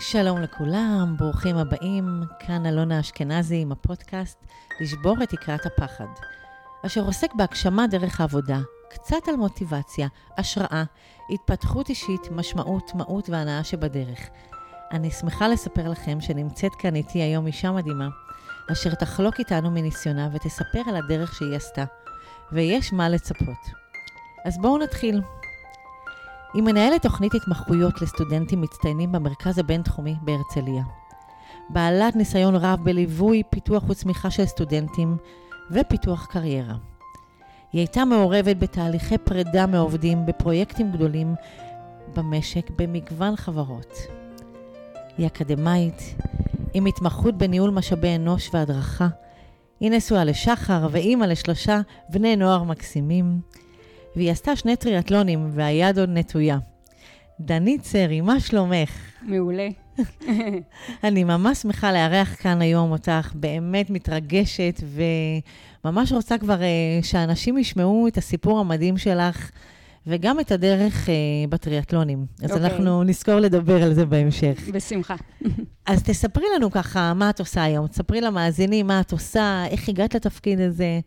שלום לכולם, ברוכים הבאים. כאן אלונה אשכנזי עם הפודקאסט לשבור את תקרת הפחד, אשר עוסק בהגשמה דרך העבודה, קצת על מוטיבציה, השראה, התפתחות אישית, משמעות, מהות והנאה שבדרך. אני שמחה לספר לכם שנמצאת כאן איתי היום אישה מדהימה, אשר תחלוק איתנו מניסיונה ותספר על הדרך שהיא עשתה, ויש מה לצפות. אז בואו נתחיל. היא מנהלת תוכנית התמחויות לסטודנטים מצטיינים במרכז הבינתחומי בהרצליה. בעלת ניסיון רב בליווי, פיתוח וצמיחה של סטודנטים ופיתוח קריירה. היא הייתה מעורבת בתהליכי פרידה מעובדים בפרויקטים גדולים במשק במגוון חברות. היא אקדמאית, עם התמחות בניהול משאבי אנוש והדרכה. היא נשואה לשחר ואימא לשלושה בני נוער מקסימים. והיא עשתה שני טריאטלונים והיד עוד נטויה. דנית סרי, מה שלומך? מעולה. אני ממש שמחה לארח כאן היום אותך, באמת מתרגשת, וממש רוצה כבר uh, שאנשים ישמעו את הסיפור המדהים שלך, וגם את הדרך uh, בטריאטלונים. אז okay. אוקיי. אנחנו נזכור לדבר על זה בהמשך. בשמחה. אז תספרי לנו ככה מה את עושה היום. תספרי למאזינים מה את עושה, איך הגעת לתפקיד הזה.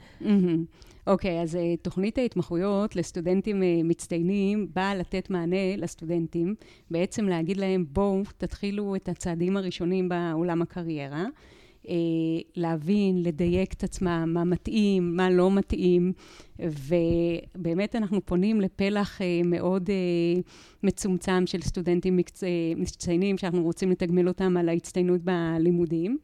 אוקיי, okay, אז uh, תוכנית ההתמחויות לסטודנטים uh, מצטיינים באה לתת מענה לסטודנטים, בעצם להגיד להם, בואו, תתחילו את הצעדים הראשונים בעולם הקריירה. uh, להבין, לדייק את עצמם, מה מתאים, מה לא מתאים, ובאמת אנחנו פונים לפלח uh, מאוד uh, מצומצם של סטודנטים מקצ... מצטיינים, שאנחנו רוצים לתגמל אותם על ההצטיינות בלימודים,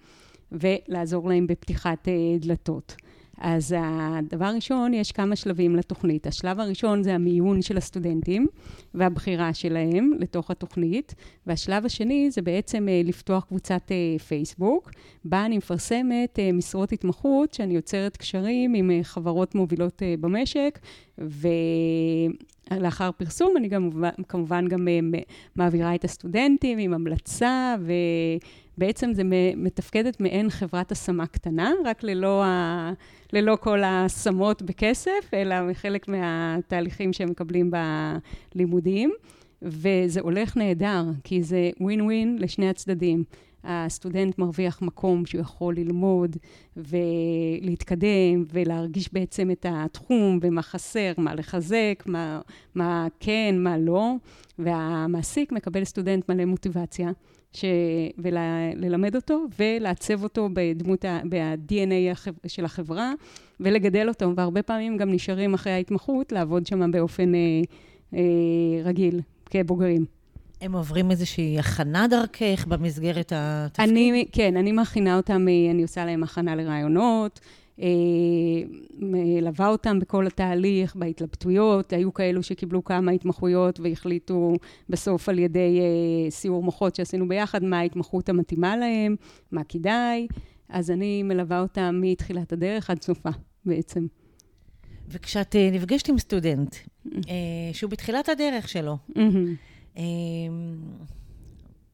ולעזור להם בפתיחת uh, דלתות. אז הדבר הראשון, יש כמה שלבים לתוכנית. השלב הראשון זה המיון של הסטודנטים והבחירה שלהם לתוך התוכנית, והשלב השני זה בעצם אה, לפתוח קבוצת אה, פייסבוק, בה אני מפרסמת אה, משרות התמחות, שאני יוצרת קשרים עם חברות מובילות במשק, ו... לאחר פרסום, אני גם, כמובן גם מעבירה את הסטודנטים עם המלצה, ובעצם זה מתפקדת מעין חברת השמה קטנה, רק ללא, ה, ללא כל ההשמות בכסף, אלא חלק מהתהליכים שהם מקבלים בלימודים. וזה הולך נהדר, כי זה ווין ווין לשני הצדדים. הסטודנט מרוויח מקום שהוא יכול ללמוד ולהתקדם ולהרגיש בעצם את התחום ומה חסר, מה לחזק, מה, מה כן, מה לא, והמעסיק מקבל סטודנט מלא מוטיבציה. ש... וללמד אותו ולעצב אותו בדמות, ה... ב-DNA החב... של החברה ולגדל אותו, והרבה פעמים גם נשארים אחרי ההתמחות לעבוד שם באופן אה, אה, רגיל, כבוגרים. הם עוברים איזושהי הכנה דרכך במסגרת התפקיד? אני, כן, אני מכינה אותם, אה, אני עושה להם הכנה לרעיונות, מלווה אותם בכל התהליך, בהתלבטויות. היו כאלו שקיבלו כמה התמחויות והחליטו בסוף על ידי אה, סיור מוחות שעשינו ביחד, מה ההתמחות המתאימה להם, מה כדאי. אז אני מלווה אותם מתחילת הדרך עד סופה, בעצם. וכשאת נפגשת עם סטודנט, שהוא בתחילת הדרך שלו, אמ,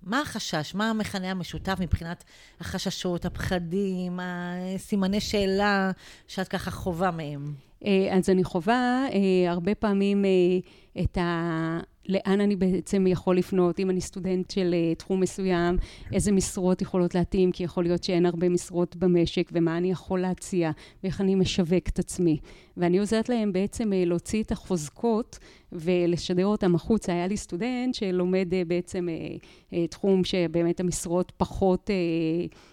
מה החשש? מה המכנה המשותף מבחינת החששות, הפחדים, הסימני שאלה שאת ככה חווה מהם? אה, אז אני חווה אה, הרבה פעמים אה, את ה... לאן אני בעצם יכול לפנות, אם אני סטודנט של uh, תחום מסוים, איזה משרות יכולות להתאים, כי יכול להיות שאין הרבה משרות במשק, ומה אני יכול להציע, ואיך אני משווק את עצמי. ואני עוזרת להם בעצם uh, להוציא את החוזקות ולשדר אותם החוצה. היה לי סטודנט שלומד uh, בעצם uh, uh, תחום שבאמת המשרות פחות... Uh,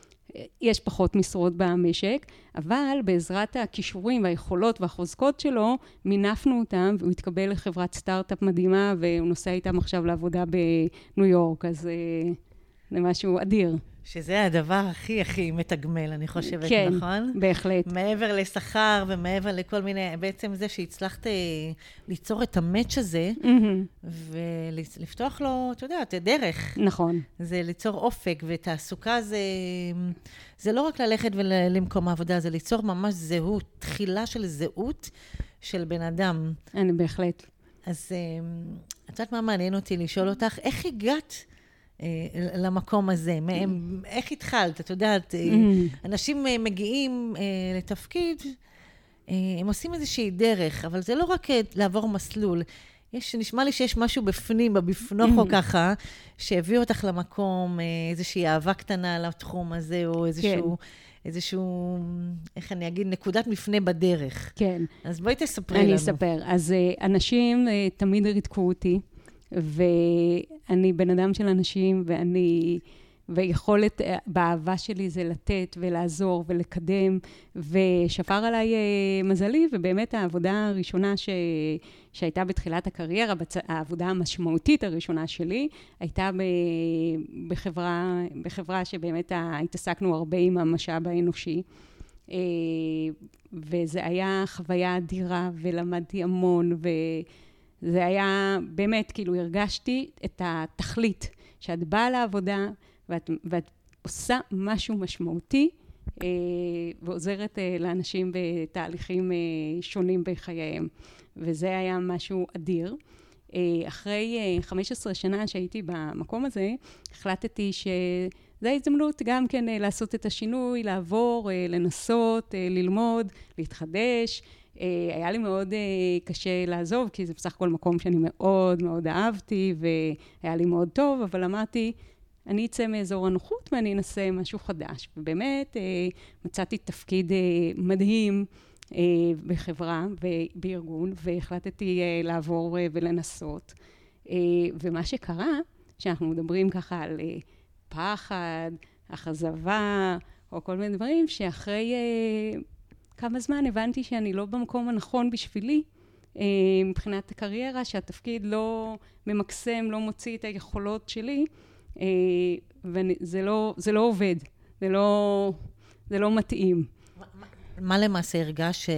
יש פחות משרות במשק, אבל בעזרת הכישורים והיכולות והחוזקות שלו, מינפנו אותם, והוא התקבל לחברת סטארט-אפ מדהימה, והוא נוסע איתם עכשיו לעבודה בניו יורק, אז אה, זה משהו אדיר. שזה הדבר הכי הכי מתגמל, אני חושבת, כן, נכון? כן, בהחלט. מעבר לשכר ומעבר לכל מיני, בעצם זה שהצלחת אה, ליצור את המאץ' הזה, mm-hmm. ולפתוח לו, את יודעת, דרך. נכון. זה ליצור אופק, ותעסוקה זה, זה לא רק ללכת למקום העבודה, זה ליצור ממש זהות, תחילה של זהות של בן אדם. אני בהחלט. אז אה, את יודעת מה מעניין אותי לשאול אותך? איך הגעת? אה, למקום הזה? מהם, איך התחלת? את יודעת, אה, mm. אנשים אה, מגיעים לתפקיד, הם עושים איזושהי דרך, אבל זה לא רק לעבור מסלול. יש, נשמע לי שיש משהו בפנים, בבפנוכו Mm. ככה, שהביא אותך למקום, איזושהי אהבה קטנה לתחום הזה, או איזשהו, איזשהו, איך אני אגיד, נקודת מפנה בדרך. כן. אז בואי תספרי לנו. אני אספר. אז אנשים תמיד ריתקו אותי, ואני בן אדם של אנשים, ואני... ויכולת, אה, באהבה שלי זה לתת ולעזור ולקדם, ושפר עליי אה, מזלי, ובאמת העבודה הראשונה ש... שהייתה בתחילת הקריירה, בצ... העבודה המשמעותית הראשונה שלי, הייתה ב... בחברה, בחברה שבאמת התעסקנו הרבה עם המשאב האנושי. אה, וזה היה חוויה אדירה, ולמדתי המון, וזה היה באמת, כאילו, הרגשתי את התכלית, שאת באה לעבודה ואת, ואת עושה משהו משמעותי, אה, ועוזרת אה, לאנשים בתהליכים אה, שונים בחייהם. וזה היה משהו אדיר. אה, אחרי אה, 15 שנה שהייתי במקום הזה, החלטתי ש... זו ההזדמנות גם כן אה, לעשות את השינוי, לעבור, אה, לנסות, אה, ללמוד, להתחדש. אה, היה לי מאוד אה, קשה לעזוב, כי זה בסך הכל מקום שאני מאוד מאוד אהבתי, והיה לי מאוד טוב, אבל אמרתי, אני אצא מאזור הנוחות ואני אנסה משהו חדש. ובאמת, אה, מצאתי תפקיד מדהים בחברה ובארגון, והחלטתי לעבור ולנסות. ומה שקרה, שאנחנו מדברים ככה על פחד, אכזבה, או כל מיני דברים, שאחרי כמה זמן הבנתי שאני לא במקום הנכון בשבילי, אה, מבחינת הקריירה, שהתפקיד לא ממקסם, לא מוציא את היכולות שלי, אה, וזה לא, זה לא עובד, זה לא, זה לא מתאים. מה למעשה הרגש ש...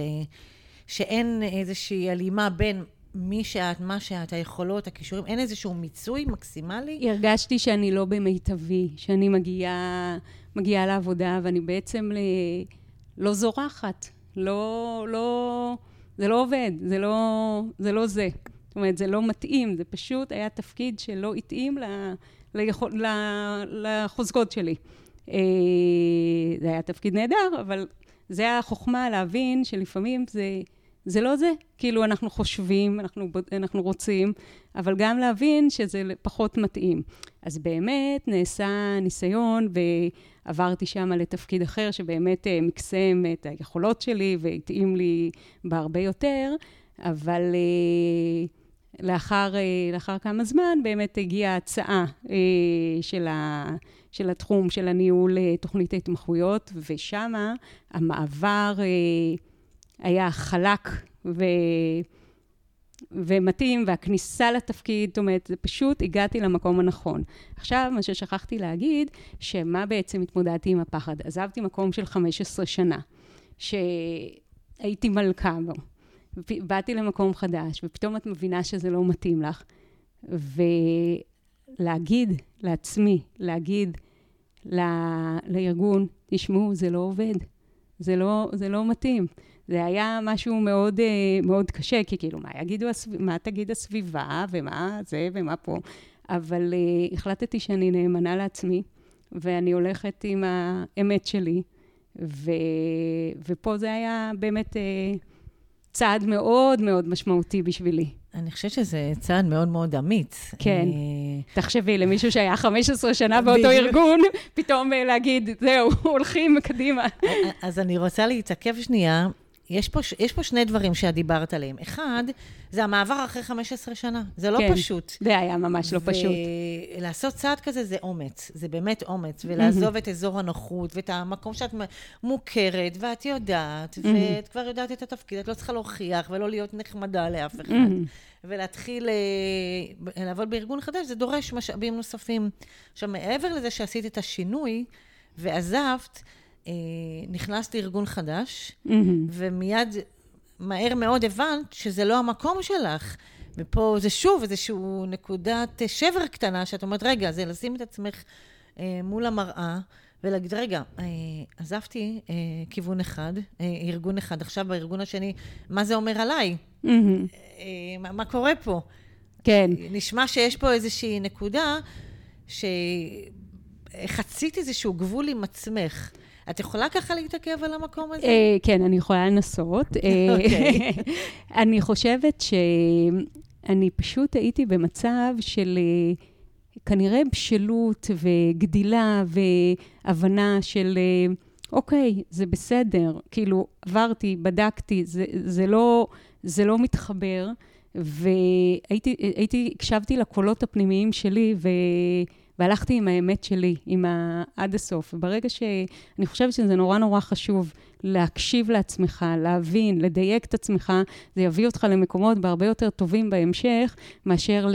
שאין איזושהי הלימה בין מי שאת, מה שאת, היכולות, הכישורים, אין איזשהו מיצוי מקסימלי? הרגשתי שאני לא במיטבי, שאני מגיעה, מגיעה לעבודה ואני בעצם ל... לא זורחת, לא, לא, זה לא עובד, זה לא, זה לא זה. זאת אומרת, זה לא מתאים, זה פשוט היה תפקיד שלא התאים ל, ליכול, ל, לחוזקות שלי. אה, זה היה תפקיד נהדר, אבל זה החוכמה להבין שלפעמים זה, זה לא זה. כאילו, אנחנו חושבים, אנחנו, אנחנו רוצים, אבל גם להבין שזה פחות מתאים. אז באמת נעשה ניסיון, ועברתי שם לתפקיד אחר, שבאמת אה, מקסם את היכולות שלי והתאים לי בהרבה יותר, אבל אה, לאחר, אה, לאחר כמה זמן באמת הגיעה הצעה של ה... של התחום של הניהול תוכנית ההתמחויות, ושמה המעבר היה חלק ו... ומתאים, והכניסה לתפקיד, זאת אומרת, זה פשוט הגעתי למקום הנכון. עכשיו, מה ששכחתי להגיד, שמה בעצם התמודדתי עם הפחד? עזבתי מקום של 15 שנה, שהייתי מלכה בו. באתי למקום חדש, ופתאום את מבינה שזה לא מתאים לך. ולהגיד לעצמי, להגיד ל... לארגון, תשמעו, זה לא עובד, זה לא, זה לא מתאים. זה היה משהו מאוד, מאוד קשה, כי כאילו, מה יגידו, מה תגיד הסביבה, ומה זה, ומה פה. אבל uh, החלטתי שאני נאמנה לעצמי, ואני הולכת עם האמת שלי, ו, ופה זה היה באמת uh, צעד מאוד מאוד משמעותי בשבילי. אני חושבת שזה צעד מאוד מאוד אמיץ. כן. תחשבי, למישהו שהיה 15 שנה באותו ארגון, פתאום להגיד, זהו, הולכים קדימה. אז אני רוצה להתעכב שנייה. יש פה, יש פה שני דברים שאת דיברת עליהם. אחד, זה המעבר אחרי 15 שנה. זה לא כן, פשוט. זה היה ממש לא פשוט. ולעשות צעד כזה זה אומץ. זה באמת אומץ. ולעזוב את אזור הנוחות, ואת המקום שאת מוכרת, ואת יודעת, ואת כבר יודעת את התפקיד. את לא צריכה להוכיח ולא להיות נחמדה לאף אחד. ולהתחיל לעבוד בארגון חדש, זה דורש משאבים נוספים. עכשיו, מעבר לזה שעשית את השינוי ועזבת, נכנסת לארגון חדש, mm-hmm. ומיד, מהר מאוד הבנת שזה לא המקום שלך. ופה זה שוב איזושהי נקודת שבר קטנה, שאת אומרת, רגע, זה לשים את עצמך אה, מול המראה, ולהגיד, רגע, אה, עזבתי אה, כיוון אחד, אה, ארגון אחד, עכשיו בארגון השני, מה זה אומר עליי? Mm-hmm. אה, מה, מה קורה פה? כן. נשמע שיש פה איזושהי נקודה שחצית איזשהו גבול עם עצמך. את יכולה ככה להתעכב על המקום הזה? כן, אני יכולה לנסות. אני חושבת אני פשוט הייתי במצב של אה, כנראה בשלות וגדילה והבנה של, אה, אוקיי, זה בסדר, כאילו, עברתי, בדקתי, זה, זה, לא, זה לא מתחבר, והייתי, הקשבתי לקולות הפנימיים שלי, ו... והלכתי עם האמת שלי, עם ה... עד הסוף. וברגע ש... אני חושבת שזה נורא נורא חשוב להקשיב לעצמך, להבין, לדייק את עצמך, זה יביא אותך למקומות בהרבה יותר טובים בהמשך, מאשר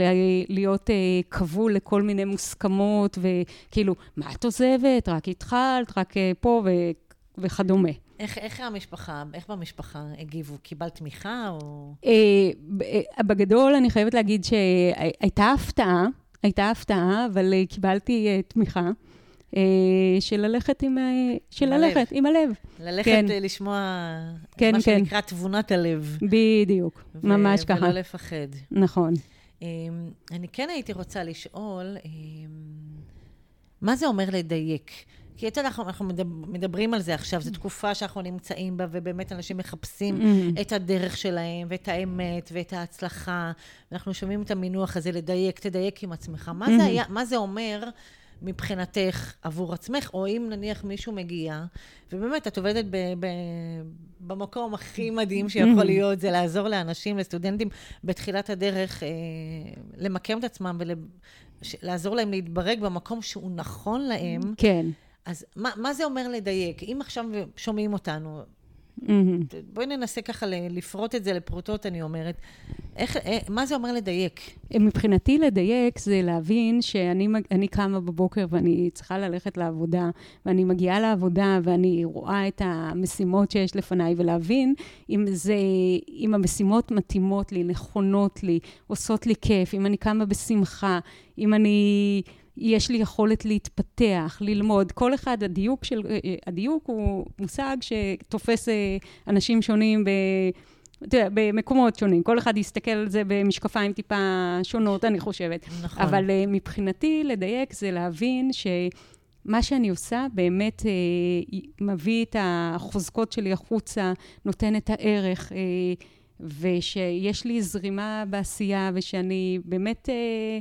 להיות אה, כבול לכל מיני מוסכמות, וכאילו, מה את עוזבת? רק התחלת, רק אה, פה ו... וכדומה. איך, איך המשפחה, איך במשפחה הגיבו? קיבלת תמיכה או... אה, אה בגדול, אני חייבת להגיד שהייתה הפתעה. הייתה הפתעה, אבל אה, קיבלתי uh, תמיכה. uh, של ללכת עם, של עם ללכת, הלב. עם הלב. ללכת כן. לשמוע כן, מה כן. שנקרא תבונת הלב. בדיוק, ו- ממש ככה. ולא לפחד. נכון. Um, אני כן הייתי רוצה לשאול, um, מה זה אומר לדייק? כי אתה יודע, אנחנו מדברים על זה עכשיו, זו תקופה שאנחנו נמצאים בה, ובאמת אנשים מחפשים mm-hmm. את הדרך שלהם, ואת האמת, ואת ההצלחה. אנחנו שומעים את המינוח הזה, לדייק, תדייק עם עצמך. מה. זה, היה, מה זה אומר מבחינתך עבור עצמך, או אם נניח מישהו מגיע, ובאמת, את עובדת ב, ב, במקום הכי מדהים שיכול להיות, זה לעזור לאנשים, לסטודנטים, בתחילת הדרך, אה, למקם את עצמם ולעזור להם להתברג במקום שהוא נכון להם. כן. אז מה, מה זה אומר לדייק? אם עכשיו שומעים אותנו, mm-hmm. בואי ננסה ככה לפרוט את זה לפרוטות, אני אומרת. איך, איך, אה, מה זה אומר לדייק? מבחינתי לדייק זה להבין שאני קמה בבוקר ואני צריכה ללכת לעבודה, ואני מגיעה לעבודה ואני רואה את המשימות שיש לפניי, ולהבין אם זה, אם המשימות מתאימות לי, נכונות לי, עושות לי כיף, אם אני קמה בשמחה, אם אני... יש לי יכולת להתפתח, ללמוד. כל אחד, הדיוק של, אה, אה, הדיוק הוא מושג שתופס אה, אנשים שונים ב... אתה יודע, במקומות שונים. כל אחד יסתכל על זה במשקפיים טיפה שונות, אני חושבת. נכון. אבל מבחינתי, לדייק זה להבין שמה שאני עושה באמת אה, מביא את החוזקות שלי החוצה, נותן את הערך, אה, ושיש לי זרימה בעשייה, ושאני באמת... אה,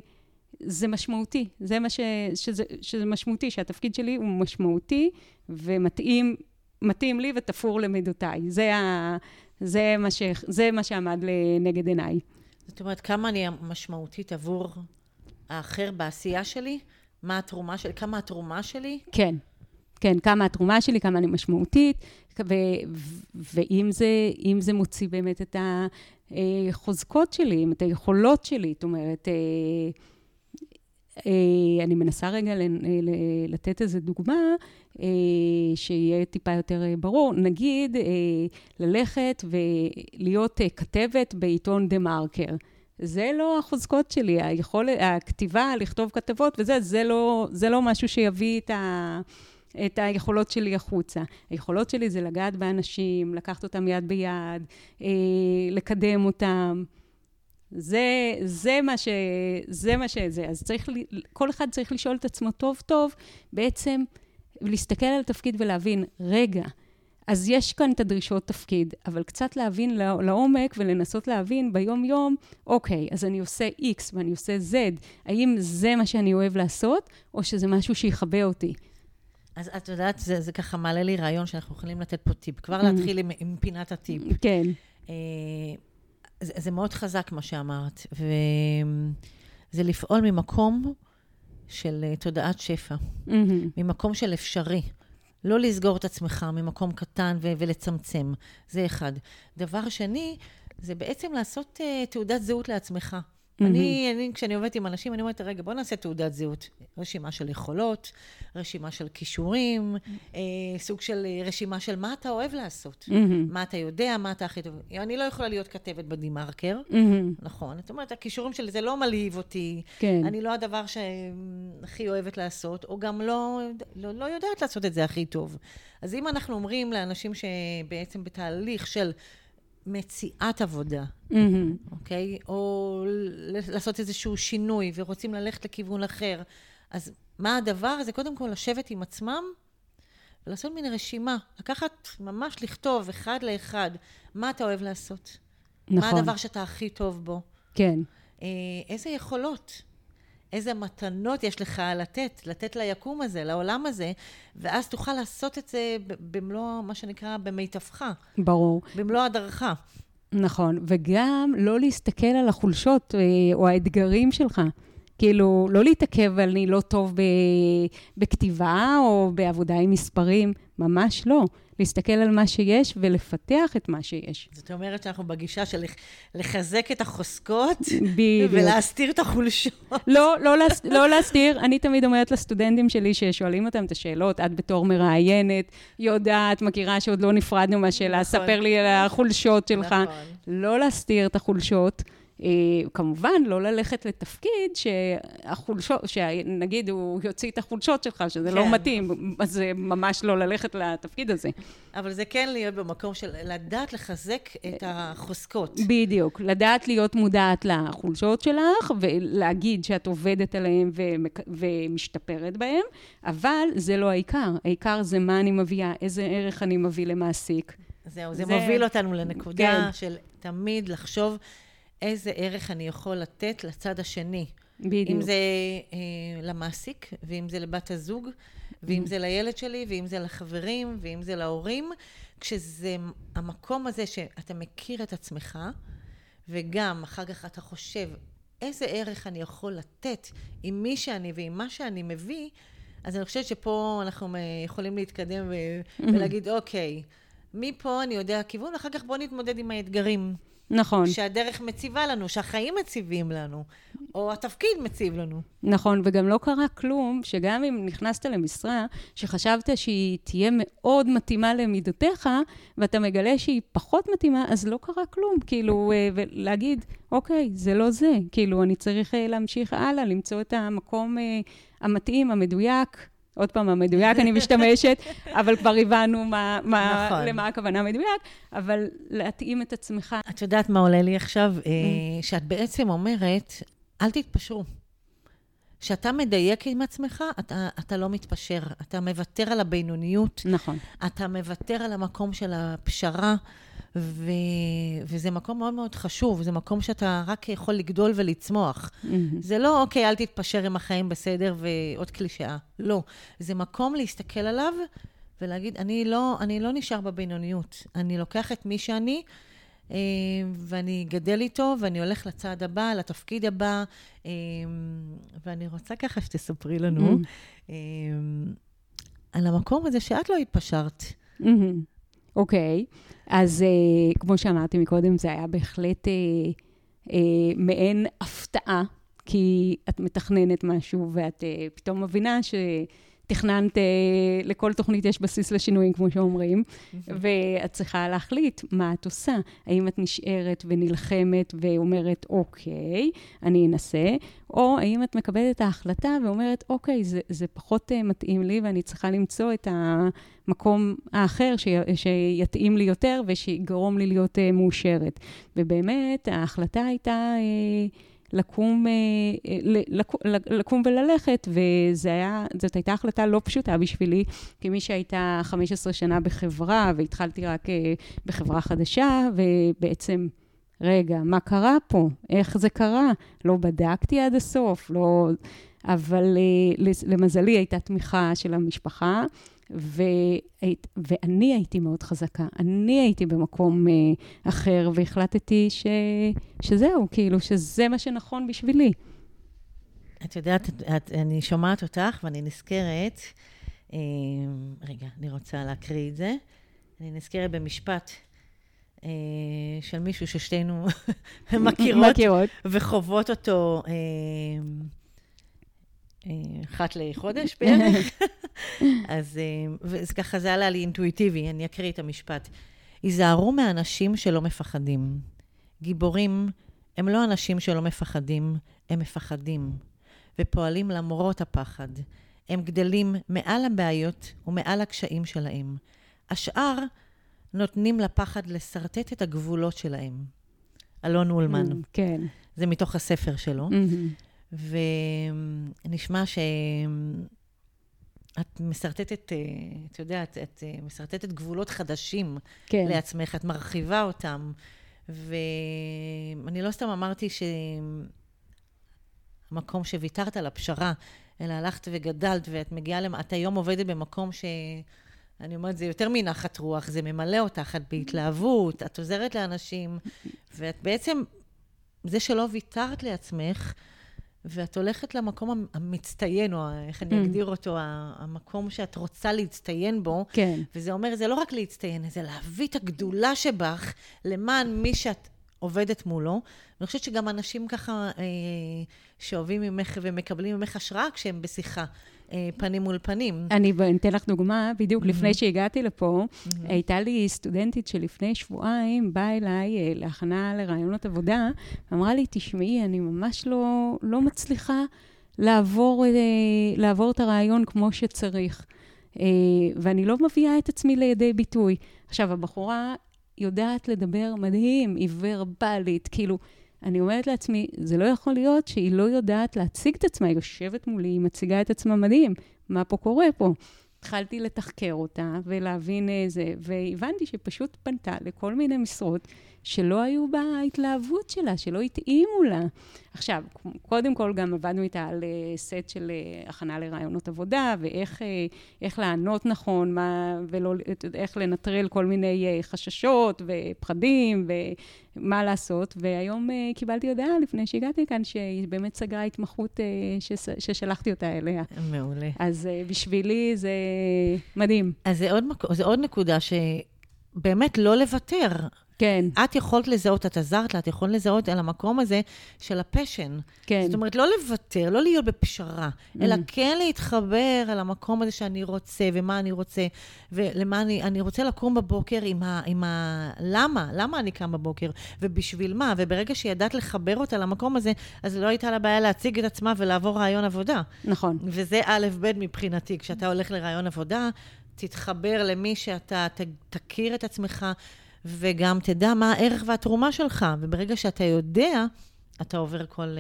זה משמעותי, זה מה ש, שזה, שזה משמעותי, שהתפקיד שלי הוא משמעותי ומתאים מתאים לי ותפור למידותיי. זה, ה, זה, מה ש, זה מה שעמד לנגד עיניי. זאת אומרת, כמה אני משמעותית עבור האחר בעשייה שלי? מה התרומה שלי? כמה התרומה שלי? כן. כן, כמה התרומה שלי, כמה אני משמעותית, ו- ואם זה, זה מוציא באמת את החוזקות שלי, את היכולות שלי, זאת אומרת, אה, אה, אני מנסה רגע אה, לתת איזו דוגמה אה, שיהיה טיפה יותר ברור. נגיד, ללכת ולהיות כתבת בעיתון דה מרקר. זה לא החוזקות שלי, היכול, הכתיבה, לכתוב כתבות וזה, זה לא, זה לא משהו שיביא את, ה, את היכולות שלי החוצה. היכולות שלי זה לגעת באנשים, לקחת אותם יד ביד, לקדם אותם. זה, זה מה ש... זה מה שזה. אז צריך, כל אחד צריך לשאול את עצמו טוב טוב, בעצם להסתכל על התפקיד ולהבין, רגע, אז יש כאן את הדרישות תפקיד, אבל קצת להבין לעומק ולנסות להבין ביום-יום, אוקיי, אז אני עושה X ואני עושה Z, האם זה מה שאני אוהב לעשות, או שזה משהו שיכבה אותי? אז את יודעת, זה, זה ככה מעלה לי רעיון שאנחנו יכולים לתת פה טיפ. כבר להתחיל עם, עם פינת הטיפ. כן. זה, זה מאוד חזק מה שאמרת, וזה לפעול ממקום של אה, תודעת שפע, mm-hmm. ממקום של אפשרי. לא לסגור את עצמך ממקום קטן ו- ולצמצם, זה אחד. דבר שני, זה בעצם לעשות uh, תעודת זהות לעצמך. Mm-hmm. אני, אני, כשאני עובדת עם אנשים, אני אומרת, רגע, בוא נעשה תעודת זהות. רשימה של יכולות, רשימה של כישורים, mm-hmm. אה, סוג של אה, רשימה של מה אתה אוהב לעשות. Mm-hmm. מה אתה יודע, מה אתה הכי טוב. אני לא יכולה להיות כתבת בדה-מרקר, mm-hmm. נכון. זאת אומרת, הכישורים שלי, זה לא מלהיב אותי. כן. אני לא הדבר שהכי אוהבת לעשות, או גם לא, לא, לא יודעת לעשות את זה הכי טוב. אז אם אנחנו אומרים לאנשים שבעצם בתהליך של... מציאת עבודה, mm-hmm. אוקיי? או לעשות איזשהו שינוי ורוצים ללכת לכיוון אחר. אז מה הדבר? הזה? קודם כל לשבת עם עצמם ולעשות מין רשימה. לקחת, ממש לכתוב אחד לאחד, מה אתה אוהב לעשות. נכון. מה הדבר שאתה הכי טוב בו. כן. אה, איזה יכולות, איזה מתנות יש לך לתת, לתת ליקום הזה, לעולם הזה, ואז תוכל לעשות את זה במלוא, מה שנקרא, במיטבך. ברור. במלוא הדרכה. נכון, וגם לא להסתכל על החולשות אה, או האתגרים שלך. כאילו, לא להתעכב על אני לא טוב ב, בכתיבה או בעבודה עם מספרים, ממש לא. להסתכל על מה שיש ולפתח את מה שיש. זאת אומרת שאנחנו בגישה של לחזק את החוזקות, בדיוק. ולהסתיר את החולשות. לא, לא, להס, לא להסתיר. אני תמיד אומרת לסטודנטים שלי ששואלים אותם את השאלות, את בתור מראיינת, יודעת, מכירה שעוד לא נפרדנו מהשאלה, נכון. ספר לי על החולשות שלך. נכון. לא להסתיר את החולשות. אה, כמובן, לא ללכת לתפקיד שהחולשות, שנגיד הוא יוציא את החולשות שלך, שזה לא כן. לא מתאים, אז זה ממש לא ללכת לתפקיד הזה. אבל זה כן להיות במקום של לדעת לחזק את החוזקות. בדיוק, לדעת להיות מודעת לחולשות שלך, ולהגיד שאת עובדת עליהן ומשתפרת בהן, אבל זה לא העיקר. העיקר זה מה אני מביאה, איזה ערך אני מביא למעסיק. זהו, זה, זה מוביל אותנו לנקודה כן. של תמיד לחשוב איזה ערך אני יכול לתת לצד השני. בדיוק. אם זה אה, למעסיק, ואם זה לבת הזוג, ואם זה לילד שלי, ואם זה לחברים, ואם זה להורים, כשזה המקום הזה שאתה מכיר את עצמך, וגם אחר כך אתה חושב איזה ערך אני יכול לתת עם מי שאני ועם מה שאני מביא, אז אני חושבת שפה אנחנו יכולים להתקדם ו- ולהגיד, אוקיי, מפה אני יודע הכיוון, ואחר כך בואו נתמודד עם האתגרים. נכון. שהדרך מציבה לנו, שהחיים מציבים לנו, או התפקיד מציב לנו. נכון, וגם לא קרה כלום, שגם אם נכנסת למשרה, שחשבת שהיא תהיה מאוד מתאימה למידותיך, ואתה מגלה שהיא פחות מתאימה, אז לא קרה כלום. כאילו, אה, ולהגיד, אוקיי, זה לא זה. כאילו, אני צריך אה, להמשיך הלאה, למצוא את המקום אה, המתאים, המדויק. עוד פעם, המדויק אני משתמשת, אבל כבר הבנו מה, מה, נכון. למה הכוונה מדויק, אבל להתאים את עצמך. את יודעת מה עולה לי עכשיו? אה, mm. שאת בעצם אומרת, אל תתפשרו. כשאתה מדייק עם עצמך, אתה, אתה לא מתפשר. אתה מוותר על הבינוניות. נכון. אתה מוותר על המקום של הפשרה. ו... וזה מקום מאוד מאוד חשוב, זה מקום שאתה רק יכול לגדול ולצמוח. Mm-hmm. זה לא, אוקיי, אל תתפשר עם החיים בסדר ועוד קלישאה. לא. זה מקום להסתכל עליו ולהגיד, אני לא, אני לא נשאר בבינוניות. אני לוקח את מי שאני, אה, ואני גדל איתו, ואני הולך לצעד הבא, לתפקיד הבא, אה, ואני רוצה ככה שתספרי לנו mm-hmm. על המקום הזה שאת לא התפשרת. Mm-hmm. אוקיי, אז uh, כמו שאמרתי מקודם, זה היה בהחלט uh, uh, מעין הפתעה, כי את מתכננת משהו ואת uh, פתאום מבינה ש... תכננת, לכל תוכנית יש בסיס לשינויים, כמו שאומרים, ואת צריכה להחליט מה את עושה. האם את נשארת ונלחמת ואומרת, אוקיי, אני אנסה, או האם את מקבלת את ההחלטה ואומרת, אוקיי, זה, זה פחות מתאים לי ואני צריכה למצוא את המקום האחר ש, שיתאים לי יותר ושיגרום לי להיות מאושרת. ובאמת, ההחלטה הייתה... לקום, אה, לקום וללכת, וזאת הייתה החלטה לא פשוטה בשבילי, כמי שהייתה 15 שנה בחברה, והתחלתי רק אה, בחברה חדשה, ובעצם, רגע, מה קרה פה? איך זה קרה? לא בדקתי עד הסוף, לא... אבל אה, למזלי הייתה תמיכה של המשפחה. והיית, ואני הייתי מאוד חזקה. אני הייתי במקום uh, אחר, והחלטתי ש, שזהו, כאילו, שזה מה שנכון בשבילי. את יודעת, את, את, אני שומעת אותך ואני נזכרת, uh, רגע, אני רוצה להקריא את זה. אני נזכרת במשפט uh, של מישהו ששתינו מכירות, מכירות וחוות אותו. Uh, אחת לחודש בערך. אז אה, ככה זה עלה לי אינטואיטיבי, אני אקריא את המשפט. היזהרו מאנשים שלא מפחדים. גיבורים הם לא אנשים שלא מפחדים, הם מפחדים, ופועלים למרות הפחד. הם גדלים מעל הבעיות ומעל הקשיים שלהם. השאר נותנים לפחד לשרטט את הגבולות שלהם. אלון אולמן. Mm, כן. זה מתוך הספר שלו. Mm-hmm. ונשמע שאת משרטטת, אה, את יודעת, את אה, משרטטת גבולות חדשים כן. לעצמך, את מרחיבה אותם. ואני לא סתם אמרתי ש... המקום שוויתרת על הפשרה, אלא הלכת וגדלת, ואת מגיעה, למ... את היום עובדת במקום ש... אני אומרת, זה יותר מנחת רוח, זה ממלא אותך, את בהתלהבות, את עוזרת לאנשים, ואת בעצם, זה שלא ויתרת לעצמך, ואת הולכת למקום המצטיין, או איך אני mm. אגדיר אותו, המקום שאת רוצה להצטיין בו. כן. וזה אומר, זה לא רק להצטיין, זה להביא את הגדולה שבך למען מי שאת עובדת מולו. אני חושבת שגם אנשים ככה אה, שאוהבים ממך ומקבלים ממך השראה כשהם בשיחה. אה, פנים מול פנים. אני אתן לך דוגמה, בדיוק mm-hmm. לפני שהגעתי לפה, mm-hmm. הייתה לי סטודנטית שלפני שבועיים באה אליי אה, להכנה לרעיונות עבודה, ואמרה לי, תשמעי, אני ממש לא, לא מצליחה לעבור, אה, לעבור את הרעיון כמו שצריך, ואני לא מביאה את עצמי לידי ביטוי. עכשיו, הבחורה יודעת לדבר מדהים, היא ורבלית, כאילו... אני אומרת לעצמי, זה לא יכול להיות שהיא לא יודעת להציג את עצמה, היא יושבת מולי, היא מציגה את עצמה מדהים, מה פה קורה פה? התחלתי לתחקר אותה ולהבין איזה, והבנתי שפשוט פנתה לכל מיני משרות שלא היו בהתלהבות שלה, שלא התאימו לה. עכשיו, קודם כל גם עבדנו איתה על אה, סט של אה, הכנה לרעיונות עבודה, ואיך אה, לענות נכון, מה, ולא, איך לנטרל כל מיני חששות ופחדים, ומה לעשות. והיום קיבלתי הודעה לפני שהגעתי כאן, שהיא באמת סגרה התמחות ששלחתי אותה אליה. מעולה. אז בשבילי זה מדהים. אז זה עוד, זה עוד נקודה ש... באמת לא לוותר. כן. את יכולת לזהות, את עזרת לה, את יכולת לזהות על המקום הזה של הפשן. כן. זאת אומרת, לא לוותר, לא להיות בפשרה, mm. אלא כן להתחבר על המקום הזה שאני רוצה, ומה אני רוצה, ולמה אני, אני רוצה לקום בבוקר עם ה... עם ה למה? למה אני קם בבוקר? ובשביל מה? וברגע שידעת לחבר אותה למקום הזה, אז לא הייתה לה בעיה להציג את עצמה ולעבור רעיון עבודה. נכון. וזה א', ב' מבחינתי. כשאתה הולך לרעיון עבודה, תתחבר למי שאתה, ת, תכיר את עצמך. וגם תדע מה הערך והתרומה שלך. וברגע שאתה יודע, אתה עובר כל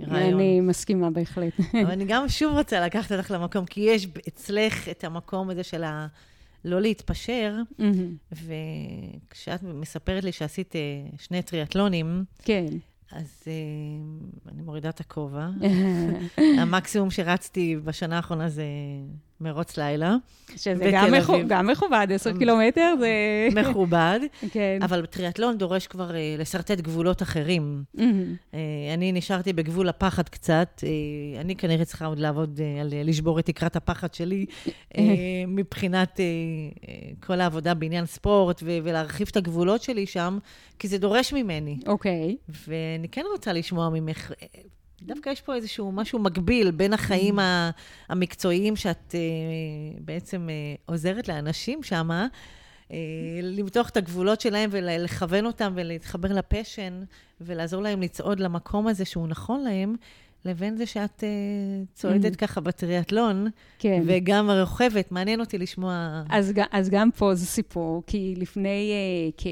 uh, רעיון. אני מסכימה בהחלט. אבל אני גם שוב רוצה לקחת אותך למקום, כי יש אצלך את המקום הזה של ה... לא להתפשר, mm-hmm. וכשאת מספרת לי שעשית uh, שני טריאטלונים, כן. אז uh, אני מורידה את הכובע. המקסימום שרצתי בשנה האחרונה זה מרוץ לילה. שזה גם, מחו, גם מכובד, עשר אמ, קילומטר זה... מכובד, כן. אבל טריאטלון דורש כבר uh, לשרטט גבולות אחרים. Mm-hmm. Uh, אני נשארתי בגבול הפחד קצת. Uh, אני כנראה צריכה עוד לעבוד uh, על uh, לשבור את תקרת הפחד שלי, uh, מבחינת uh, uh, כל העבודה בעניין ספורט, ו- ולהרחיב את הגבולות שלי שם, כי זה דורש ממני. אוקיי. Okay. ואני כן רוצה לשמוע ממך... דווקא יש פה איזשהו משהו מקביל בין החיים המקצועיים שאת אה, בעצם אה, עוזרת לאנשים שם, אה, למתוח את הגבולות שלהם ולכוון אותם ולהתחבר לפשן ולעזור להם לצעוד למקום הזה שהוא נכון להם. לבין זה שאת uh, צועדת mm-hmm. ככה בטריאטלון, כן. וגם רוכבת, מעניין אותי לשמוע... אז, אז גם פה זה סיפור, כי לפני uh, כ...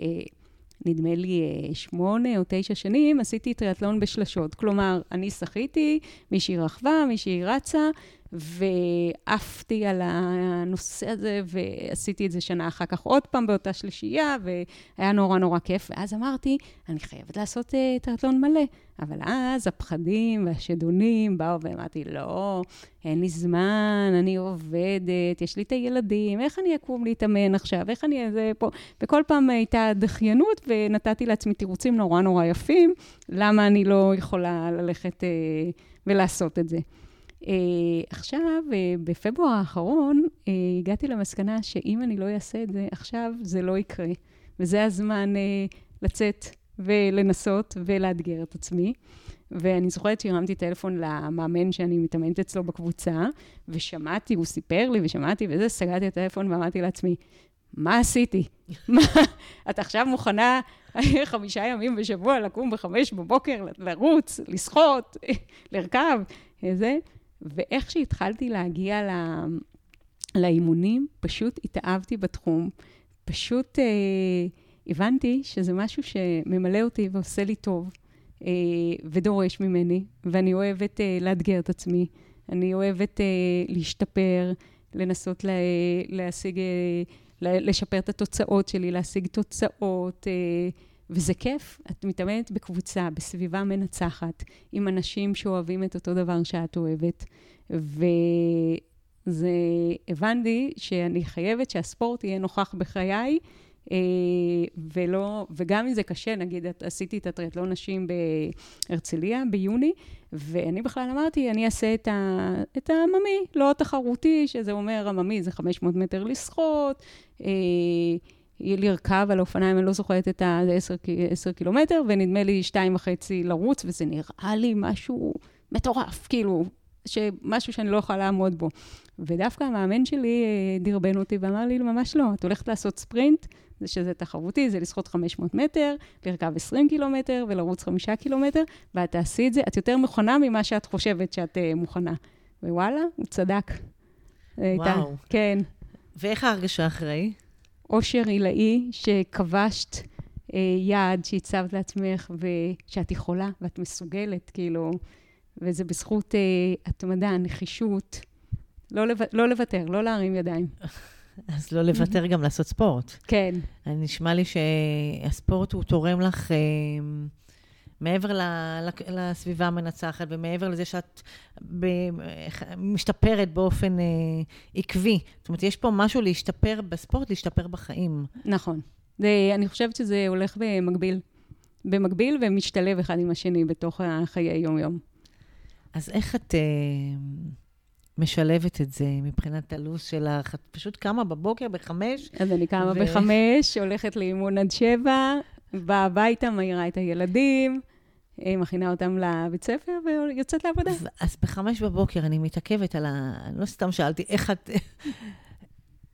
נדמה לי, אה, שמונה או תשע שנים, עשיתי טריאטלון בשלשות. כלומר, אני שחיתי, מישהי רכבה, מישהי רצה, ועפתי על הנושא הזה, ועשיתי את זה שנה אחר כך עוד פעם באותה שלישייה, והיה נורא נורא כיף. ואז אמרתי, אני חייבת לעשות uh, טריאטלון מלא. אבל אז הפחדים והשדונים באו ואמרתי, לא, אין לי זמן, אני עובדת, יש לי את הילדים, איך אני אקום להתאמן עכשיו, איך אני... זה פה... וכל פעם הייתה דחיינות, ונתתי לעצמי תירוצים נורא נורא יפים, למה אני לא יכולה ללכת uh, ולעשות את זה. Uh, עכשיו, uh, בפברואר האחרון, uh, הגעתי למסקנה שאם אני לא אעשה את זה עכשיו, זה לא יקרה. וזה הזמן לצאת ולנסות ולאתגר את עצמי. ואני זוכרת שהרמתי טלפון למאמן שאני מתאמנת אצלו בקבוצה, ושמעתי, הוא סיפר לי ושמעתי וזה, סגרתי את הטלפון ואמרתי לעצמי, מה עשיתי? מה, את עכשיו מוכנה חמישה ימים בשבוע לקום בחמש בבוקר, לרוץ, לשחות, לרכב, איזה? ואיך שהתחלתי להגיע לה, לאימונים, פשוט התאהבתי בתחום. פשוט אה, הבנתי שזה משהו שממלא אותי ועושה לי טוב, אה, ודורש ממני, ואני אוהבת אה, לאתגר את עצמי. אני אוהבת אה, להשתפר, לנסות לה, להשיג, אה, לשפר את התוצאות שלי, להשיג תוצאות. אה, וזה כיף, את מתאמנת בקבוצה, בסביבה מנצחת, עם אנשים שאוהבים את אותו דבר שאת אוהבת, וזה, הבנתי שאני חייבת שהספורט יהיה נוכח בחיי, אה, ולא, וגם אם זה קשה, נגיד, עשיתי את הטריאטלון נשים בהרצליה ביוני, ואני בכלל אמרתי, אני אעשה את, ה, את העממי, לא תחרותי, שזה אומר עממי, זה 500 מטר לשחות, אה, לרכב על האופניים, אני לא זוכרת את ה-10 קילומטר, ונדמה לי שתיים וחצי לרוץ, וזה נראה לי משהו מטורף, כאילו, משהו שאני לא יכולה לעמוד בו. ודווקא המאמן שלי אה, דרבן אותי ואמר לי, ממש לא, את הולכת לעשות ספרינט, זה שזה תחרותי, זה לשחות 500 מטר, לרכב 20 קילומטר ולרוץ 5 קילומטר, ואת תעשי את זה, את יותר מוכנה ממה שאת חושבת שאת uh, מוכנה. ווואלה, הוא צדק. וואו. הייתה, כן. ואיך ההרגשה אחרי? אושר עילאי שכבשת אה, יעד שהצבת לעצמך, ושאת יכולה ואת מסוגלת, כאילו, וזה בזכות אה, התמדה, נחישות. לא, לו... לא לוותר, לא להרים ידיים. אז לא לוותר גם לעשות ספורט. כן. נשמע לי שהספורט הוא תורם לך אה, מעבר לסביבה המנצחת ומעבר לזה שאת משתפרת באופן אה, עקבי. זאת אומרת, יש פה משהו להשתפר בספורט, להשתפר בחיים. נכון. זה, אני חושבת שזה הולך במקביל. במקביל ומשתלב אחד עם השני בתוך חיי יום-יום. אז איך את... אה, משלבת את זה מבחינת הלו"ז שלך? את פשוט קמה בבוקר בחמש? אז אני קמה ו... בחמש, הולכת לאימון עד שבע, באה הביתה, מעירה את הילדים, מכינה אותם לבית ספר ויוצאת לעבודה. אז בחמש בבוקר אני מתעכבת על ה... לא סתם שאלתי, איך את...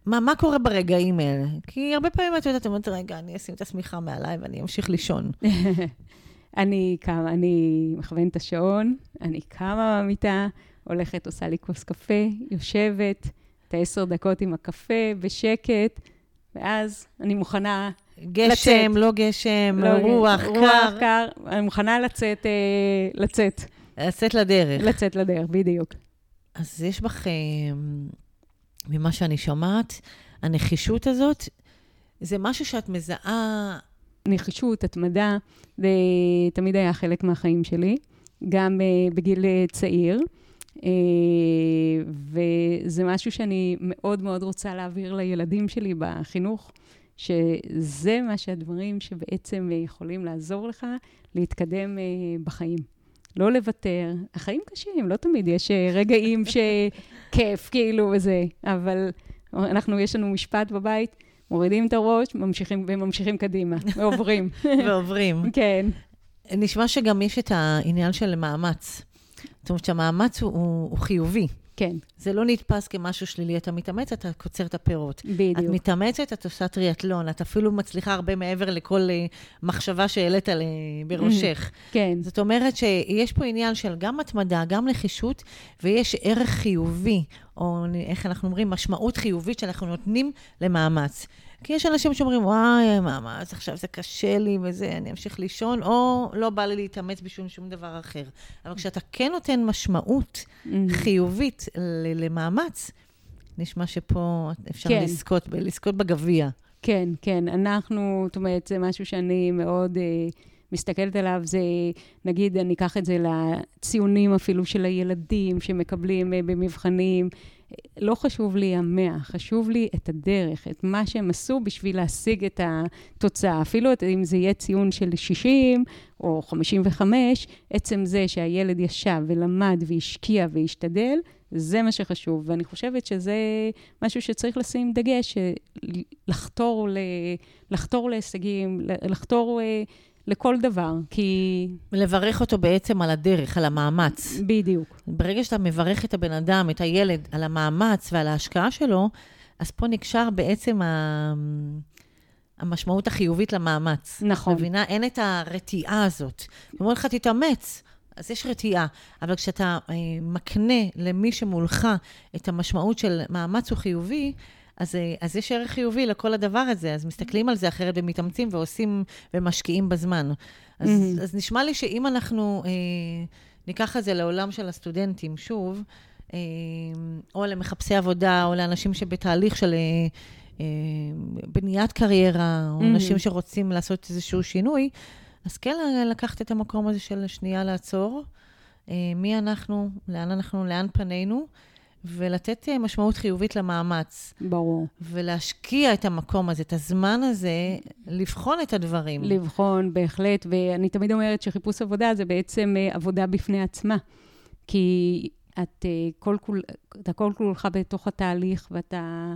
מה, מה קורה ברגעים האלה? כי הרבה פעמים את יודעת, את אומרת, רגע, אני אשים את השמיכה מעליי ואני אמשיך לישון. אני קמה, אני מכוונת את השעון, אני קמה במיטה, הולכת, עושה לי כוס קפה, יושבת, את העשר דקות עם הקפה, בשקט, ואז אני מוכנה גשם, לצאת. גשם, לא גשם, לא רוח, רוח, קר. רוח, קר. אני מוכנה לצאת, אה, לצאת. לצאת לדרך. לצאת לדרך, בדיוק. אז יש בך, אה, ממה שאני שומעת, הנחישות הזאת, זה משהו שאת מזהה... נחישות, התמדה, זה תמיד היה חלק מהחיים שלי, גם uh, בגיל uh, צעיר. אה, וזה משהו שאני מאוד מאוד רוצה להעביר לילדים שלי בחינוך, שזה מה שהדברים שבעצם יכולים לעזור לך להתקדם אה, בחיים. לא לוותר. החיים קשים, לא תמיד יש אה, רגעים שכיף, כאילו, וזה, אבל אנחנו, יש לנו משפט בבית, מורידים את הראש, ממשיכים, וממשיכים קדימה, ועוברים. ועוברים. כן. נשמע שגם יש את העניין של מאמץ. זאת אומרת שהמאמץ הוא, הוא, הוא חיובי. כן. זה לא נתפס כמשהו שלילי. אתה מתאמץ, אתה קוצר את הפירות. בדיוק. את מתאמצת, את עושה טריאטלון, את אפילו מצליחה הרבה מעבר לכל uh, מחשבה שהעלית uh, בראשך. כן. זאת אומרת שיש פה עניין של גם התמדה, גם נחישות, ויש ערך חיובי, או איך אנחנו אומרים, משמעות חיובית שאנחנו נותנים למאמץ. כי יש אנשים שאומרים, וואי, מה, מה, אז עכשיו זה קשה לי וזה, אני אמשיך לישון, או לא בא לי להתאמץ בשום שום דבר אחר. אבל כשאתה כן נותן משמעות. חיובית למאמץ, נשמע שפה אפשר כן. לזכות, לזכות בגביע. כן, כן. אנחנו, זאת אומרת, זה משהו שאני מאוד... uh, מסתכלת עליו, זה, נגיד, אני אקח את זה לציונים אפילו של הילדים שמקבלים uh, במבחנים. לא חשוב לי המאה, חשוב לי את הדרך, את מה שהם עשו בשביל להשיג את התוצאה. אפילו אם זה יהיה ציון של 60 או 55, עצם זה שהילד ישב ולמד והשקיע והשתדל, זה מה שחשוב. ואני חושבת שזה משהו שצריך לשים דגש, לחתור, לחתור להישגים, לחתור... לכל דבר, כי... לברך אותו בעצם על הדרך, על המאמץ. בדיוק. ברגע שאתה מברך את הבן אדם, את הילד, על המאמץ ועל ההשקעה שלו, אז פה נקשר בעצם ה... המשמעות החיובית למאמץ. נכון. מבינה? אין את הרתיעה הזאת. אומרים לך, תתאמץ. אז יש רתיעה, אבל כשאתה אה, מקנה למי שמולך את המשמעות של מאמץ הוא חיובי, אז, אה, אז יש ערך חיובי לכל הדבר הזה, אז מסתכלים על זה אחרת ומתאמצים ועושים ומשקיעים בזמן. אז, mm-hmm. אז נשמע לי שאם אנחנו אה, ניקח את זה לעולם של הסטודנטים, שוב, אה, או למחפשי עבודה, או לאנשים שבתהליך של... אה, בניית קריירה, או אנשים שרוצים לעשות איזשהו שינוי, אז כן לקחת את המקום הזה של שנייה לעצור. מי אנחנו, לאן אנחנו, לאן פנינו, ולתת אה, משמעות חיובית למאמץ. ברור. ולהשקיע את המקום הזה, את הזמן הזה, לבחון את הדברים. לבחון, בהחלט. ואני תמיד אומרת שחיפוש עבודה זה בעצם אה, עבודה בפני עצמה. כי את אה, כל כול, אתה כל כולך בתוך התהליך ואתה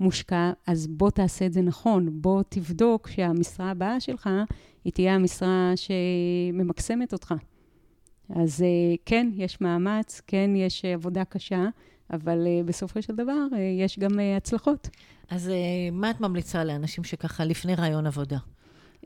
מושקע, אז בוא תעשה את זה נכון. בוא תבדוק שהמשרה הבאה שלך, היא תהיה המשרה שממקסמת אותך. אז כן, יש מאמץ, כן, יש עבודה קשה, אבל uh, בסופו של דבר uh, יש גם uh, הצלחות. אז uh, מה את ממליצה לאנשים שככה לפני רעיון עבודה?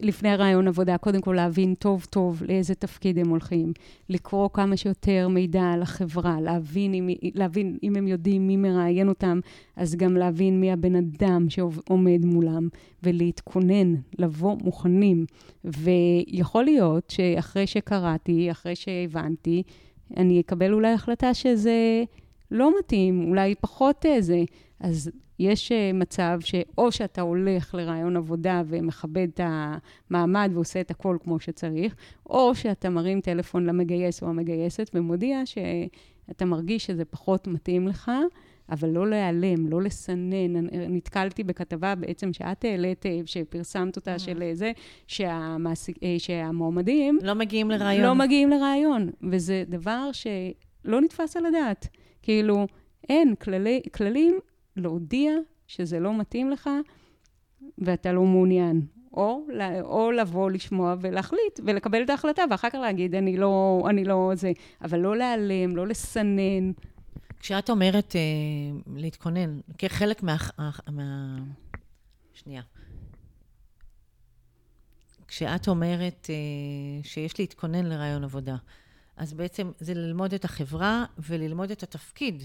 לפני רעיון עבודה, קודם כל להבין טוב טוב לאיזה תפקיד הם הולכים, לקרוא כמה שיותר מידע על החברה, להבין אם, להבין אם הם יודעים מי מראיין אותם, אז גם להבין מי הבן אדם שעומד מולם, ולהתכונן, לבוא מוכנים. ויכול להיות שאחרי שקראתי, אחרי שהבנתי, אני אקבל אולי החלטה שזה... לא מתאים, אולי פחות איזה. אז יש אה, מצב שאו שאתה הולך לרעיון עבודה ומכבד את המעמד ועושה את הכל כמו שצריך, או שאתה מרים טלפון למגייס או המגייסת ומודיע שאתה מרגיש שזה פחות מתאים לך, אבל לא להיעלם, לא לסנן. נתקלתי בכתבה בעצם שאת העלית, אה, שפרסמת אותה, של אה, זה, שהמעסיק, שהמועמדים... לא מגיעים לרעיון. לא מגיעים לרעיון, וזה דבר שלא נתפס על הדעת. כאילו, אין כללי, כללים להודיע שזה לא מתאים לך ואתה לא מעוניין. או, או לבוא לשמוע ולהחליט ולקבל את ההחלטה, ואחר כך להגיד, אני לא, אני לא זה. אבל לא להיעלם, לא לסנן. כשאת אומרת אה, להתכונן, כחלק מה... מה... שנייה. כשאת אומרת אה, שיש להתכונן לרעיון עבודה, אז בעצם זה ללמוד את החברה וללמוד את התפקיד.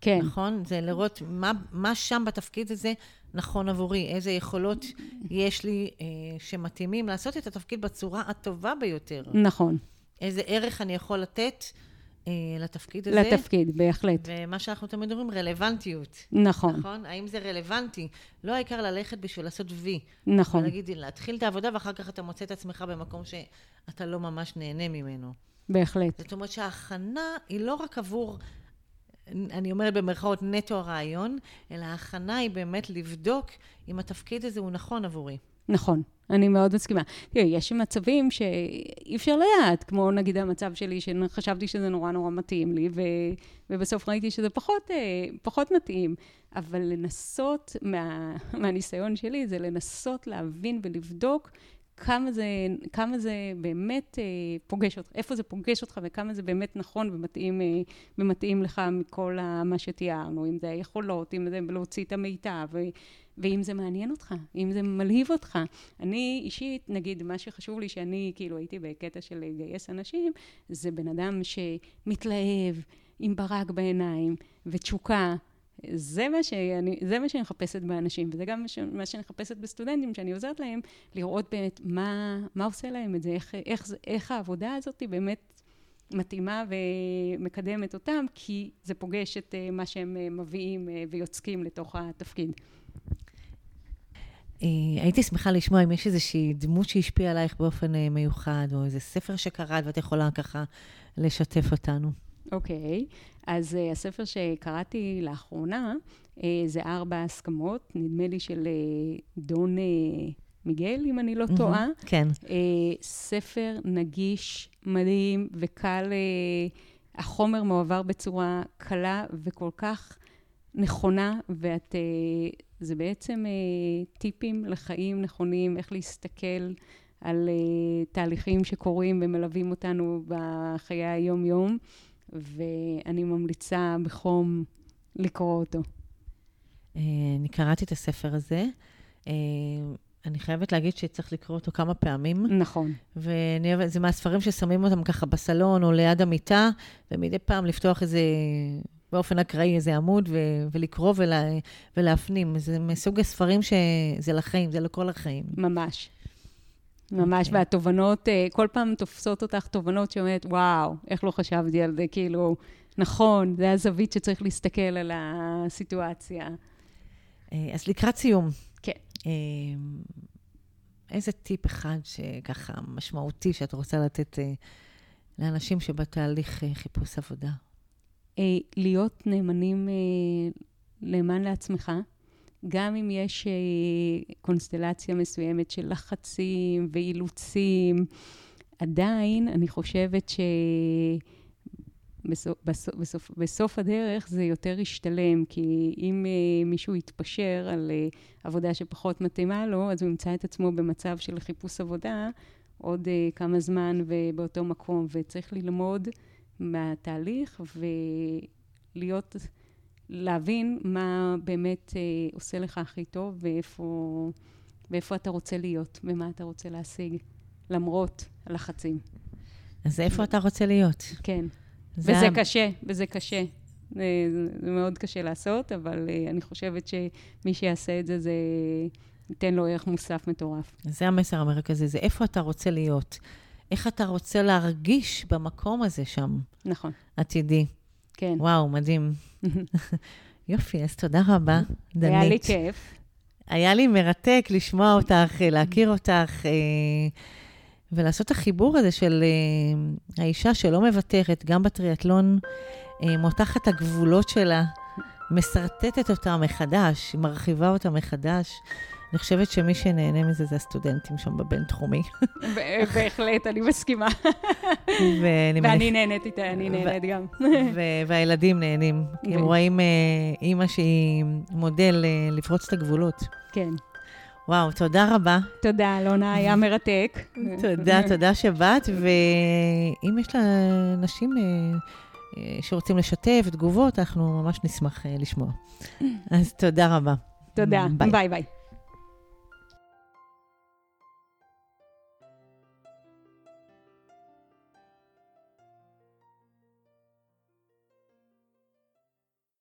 כן. נכון? זה לראות מה, מה שם בתפקיד הזה נכון עבורי, איזה יכולות יש לי אה, שמתאימים לעשות את התפקיד בצורה הטובה ביותר. נכון. איזה ערך אני יכול לתת לתפקיד הזה. לתפקיד, בהחלט. ומה שאנחנו תמיד אומרים, רלוונטיות. נכון. נכון? האם זה רלוונטי? לא העיקר ללכת בשביל לעשות וי. נכון. ולהגיד, להתחיל את העבודה ואחר כך אתה מוצא את עצמך במקום שאתה לא ממש נהנה ממנו. בהחלט. זאת אומרת שההכנה היא לא רק עבור, אני אומרת במרכאות, נטו הרעיון, אלא ההכנה היא באמת לבדוק אם התפקיד הזה הוא נכון עבורי. נכון, אני מאוד מסכימה. תראי, יש מצבים שאי אפשר לדעת, כמו נגיד המצב שלי, שחשבתי שזה נורא נורא מתאים לי, ו... ובסוף ראיתי שזה פחות, אה, פחות מתאים. אבל לנסות, מה... מהניסיון שלי, זה לנסות להבין ולבדוק כמה זה, כמה זה באמת אה, פוגש אותך, איפה זה פוגש אותך וכמה זה באמת נכון ומתאים, אה, ומתאים לך מכל מה שתיארנו, אם זה היכולות, אם זה להוציא את המיטב, ואם זה מעניין אותך, אם זה מלהיב אותך. אני אישית, נגיד, מה שחשוב לי שאני כאילו הייתי בקטע של לגייס אנשים, זה בן אדם שמתלהב, עם ברק בעיניים ותשוקה. זה מה, שאני, זה מה שאני מחפשת באנשים, וזה גם מה שאני מחפשת בסטודנטים, שאני עוזרת להם לראות באמת מה, מה עושה להם את זה, איך, איך, איך העבודה הזאת באמת מתאימה ומקדמת אותם, כי זה פוגש את אה, מה שהם אה, מביאים אה, ויוצקים לתוך התפקיד. הייתי שמחה לשמוע אם יש איזושהי דמות שהשפיעה עלייך באופן מיוחד, או איזה ספר שקראת ואת יכולה ככה לשתף אותנו. אוקיי, okay. אז uh, הספר שקראתי לאחרונה uh, זה ארבע הסכמות, נדמה לי של uh, דון uh, מיגל, אם אני לא mm-hmm, טועה. כן. Uh, ספר נגיש, מדהים וקל, uh, החומר מועבר בצורה קלה וכל כך נכונה, ואת, uh, זה בעצם uh, טיפים לחיים נכונים, איך להסתכל על uh, תהליכים שקורים ומלווים אותנו בחיי היום-יום. ואני ממליצה בחום לקרוא אותו. אה, אני קראתי את הספר הזה. אה, אני חייבת להגיד שצריך לקרוא אותו כמה פעמים. נכון. ואני אוהבת, זה מהספרים ששמים אותם ככה בסלון או ליד המיטה, ומדי פעם לפתוח איזה, באופן אקראי, איזה עמוד ו- ולקרוא ולה- ולהפנים. זה מסוג הספרים שזה לחיים, זה לכל החיים. ממש. ממש, okay. אוקיי. והתובנות, אה, כל פעם תופסות אותך תובנות שאומרת, וואו, איך לא חשבתי על זה, כאילו, נכון, זה הזווית שצריך להסתכל על הסיטואציה. אה, אז לקראת סיום, איזה טיפ אחד שככה משמעותי שאת רוצה לתת לאנשים שבתהליך חיפוש עבודה? להיות נאמנים, נאמן לעצמך. גם אם יש קונסטלציה מסוימת של לחצים ואילוצים, עדיין אני חושבת שבסוף בסוף, בסוף הדרך זה יותר ישתלם, כי אם uh, מישהו יתפשר על uh, עבודה שפחות מתאימה לו, אז הוא ימצא את עצמו במצב של חיפוש עבודה עוד כמה זמן ובאותו מקום, וצריך ללמוד מהתהליך ולהיות, להבין מה באמת uh, עושה לך הכי טוב ואיפה, ואיפה אתה רוצה להיות, ומה אתה רוצה להשיג. למרות הלחצים. אז איפה אתה רוצה להיות? כן. וזה ה... קשה, וזה קשה. זה מאוד קשה לעשות, אבל אה, אני חושבת שמי שיעשה את זה, זה ייתן לו ערך מוסף מטורף. זה המסר המרכזי, זה איפה אתה רוצה להיות. איך אתה רוצה להרגיש במקום הזה שם. נכון. עתידי. כן. וואו, מדהים. יופי, אז תודה רבה, דנית. היה לי כיף. היה לי מרתק לשמוע אותך, להכיר אותך. ולעשות את החיבור הזה של uh, האישה שלא מוותרת, גם בטריאטלון, מותחת הגבולות שלה, משרטטת אותה מחדש, מרחיבה אותה מחדש. אני חושבת שמי שנהנה מזה זה הסטודנטים שם בבינתחומי. בהחלט, אני מסכימה. ואני נהנית איתה, אני נהנית גם. והילדים נהנים, כי הם רואים אה, אימא שהיא מודל לפרוץ את הגבולות. כן. וואו, תודה רבה. תודה, אלונה, היה מרתק. תודה, תודה שבאת, ואם יש לאנשים אה, אה, שרוצים לשתף תגובות, אנחנו ממש נשמח אה, לשמוע. אז תודה רבה. תודה, ביי ביי.